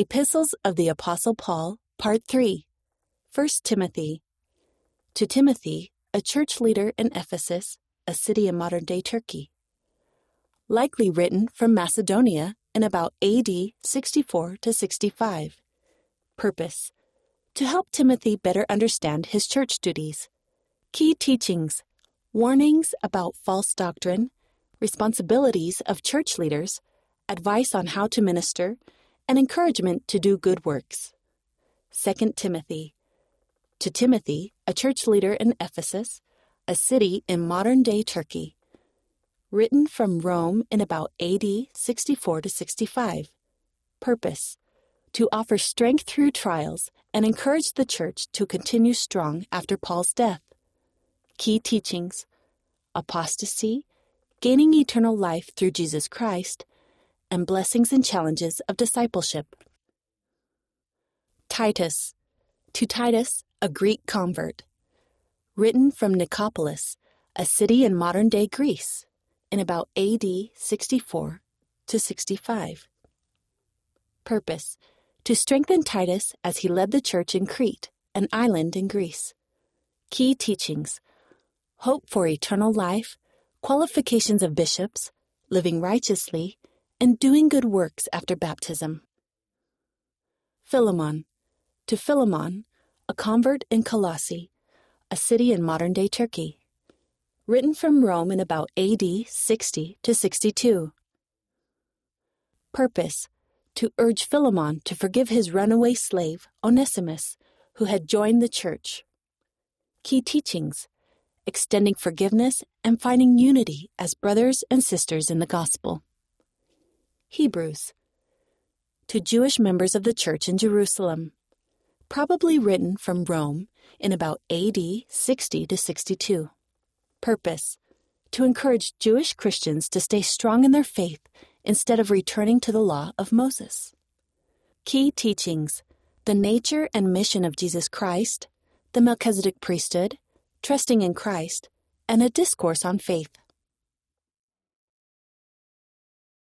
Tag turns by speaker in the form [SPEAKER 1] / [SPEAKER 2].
[SPEAKER 1] Epistles of the Apostle Paul, Part 3. 1 Timothy. To Timothy, a church leader in Ephesus, a city in modern day Turkey. Likely written from Macedonia in about AD 64 to 65. Purpose To help Timothy better understand his church duties. Key teachings Warnings about false doctrine, responsibilities of church leaders, advice on how to minister, and encouragement to do good works. 2 Timothy. To Timothy, a church leader in Ephesus, a city in modern day Turkey. Written from Rome in about AD 64 to 65. Purpose To offer strength through trials and encourage the church to continue strong after Paul's death. Key teachings Apostasy, gaining eternal life through Jesus Christ, and blessings and challenges of discipleship. Titus. To Titus, a Greek convert. Written from Nicopolis, a city in modern day Greece, in about AD 64 to 65. Purpose To strengthen Titus as he led the church in Crete, an island in Greece. Key teachings Hope for eternal life, qualifications of bishops, living righteously, and doing good works after baptism. Philemon. To Philemon, a convert in Colossae, a city in modern day Turkey. Written from Rome in about AD 60 to 62. Purpose To urge Philemon to forgive his runaway slave, Onesimus, who had joined the church. Key teachings Extending forgiveness and finding unity as brothers and sisters in the gospel. Hebrews. To Jewish members of the church in Jerusalem. Probably written from Rome in about AD 60 to 62. Purpose To encourage Jewish Christians to stay strong in their faith instead of returning to the law of Moses. Key teachings The nature and mission of Jesus Christ, the Melchizedek priesthood, trusting in Christ, and a discourse on faith.